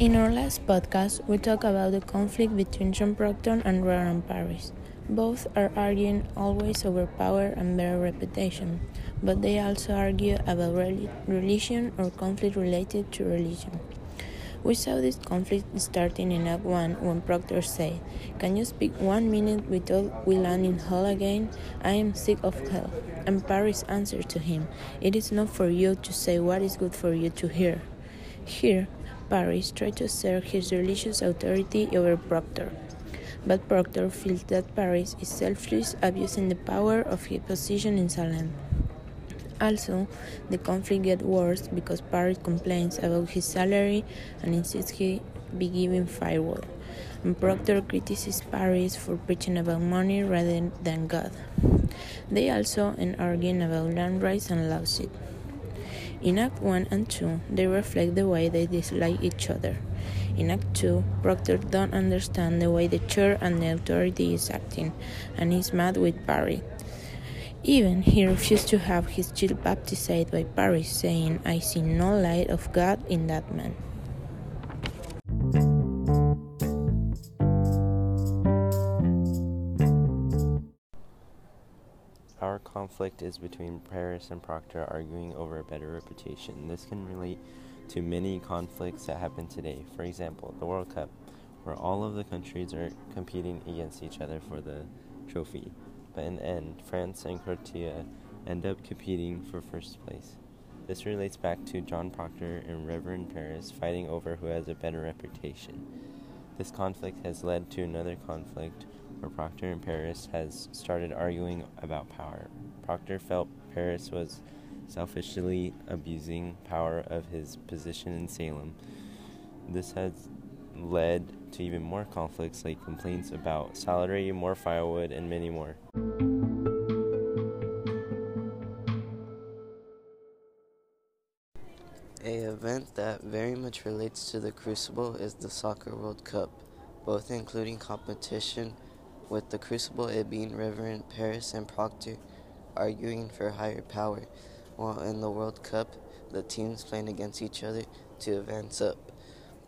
In our last podcast, we talked about the conflict between John Proctor and Reverend Parris. Both are arguing always over power and their reputation, but they also argue about religion or conflict related to religion. We saw this conflict starting in Act 1 when Proctor said, Can you speak one minute without we land in hell again? I am sick of hell. And Parris answered to him, It is not for you to say what is good for you to hear. Here, Parris tried to assert his religious authority over Proctor. But Proctor feels that Parris is selfishly abusing the power of his position in Salem. Also, the conflict gets worse because Parris complains about his salary and insists he be given firewood. And Proctor criticizes Parris for preaching about money rather than God. They also end arguing about land rights and lawsuit. In Act 1 and 2, they reflect the way they dislike each other. In Act 2, Proctor don't understand the way the church and the authority is acting, and is mad with Parris. Even he refused to have his child baptized by Parris, saying, I see no light of God in that man. Conflict is between Parris and Proctor arguing over a better reputation. This can relate to many conflicts that happen today. For example, the World Cup, where all of the countries are competing against each other for the trophy but in the end, France and Croatia end up competing for first place. This relates back to John Proctor and Reverend Parris fighting over who has a better reputation. This conflict has led to another conflict where Proctor and Parris has started arguing about power. Proctor felt Parris was selfishly abusing power of his position in Salem. This has led to even more conflicts like complaints about salary, more firewood, and many more. A event that very much relates to the Crucible is the Soccer World Cup, both including competition, with the Crucible it being Reverend Parris and Proctor arguing for higher power, while in the World Cup the teams playing against each other to advance up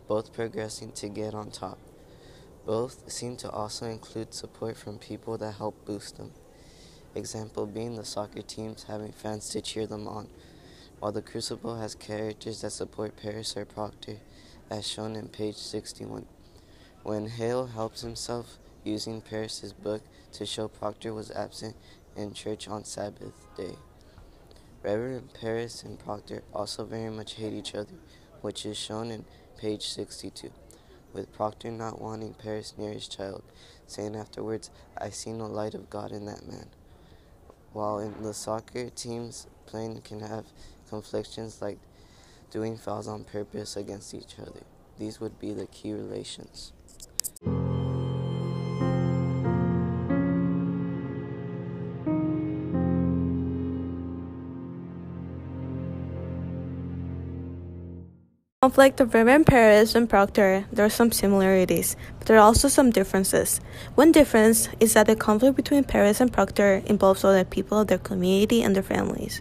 both progressing to get on top. Both seem to also include support from people that help boost them. Example being the soccer teams having fans to cheer them on, while the Crucible has characters that support Parris or Proctor, as shown in page 61. When Hale helps himself using Parris's book to show Proctor was absent in church on Sabbath day. Reverend Parris and Proctor also very much hate each other, which is shown in page 62, with Proctor not wanting Parris near his child, saying afterwards, I see no light of God in that man. While in the soccer teams, playing can have conflictions like doing fouls on purpose against each other. These would be the key relations. Conflict of Reverend Parris and Proctor, there are some similarities, but there are also some differences. One difference is that the conflict between Parris and Proctor involves other people their community and their families.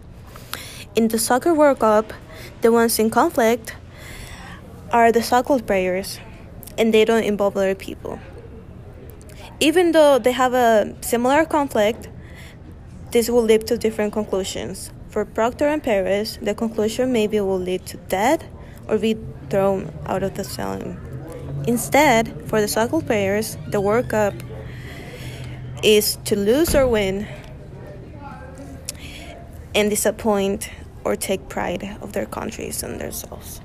In the Soccer World Cup, the ones in conflict are the soccer players, and they don't involve other people. Even though they have a similar conflict, this will lead to different conclusions. For Proctor and Parris, the conclusion maybe will lead to death or be thrown out of the stadium. Instead, for the soccer players, the World Cup is to lose or win and disappoint or take pride of their countries and themselves.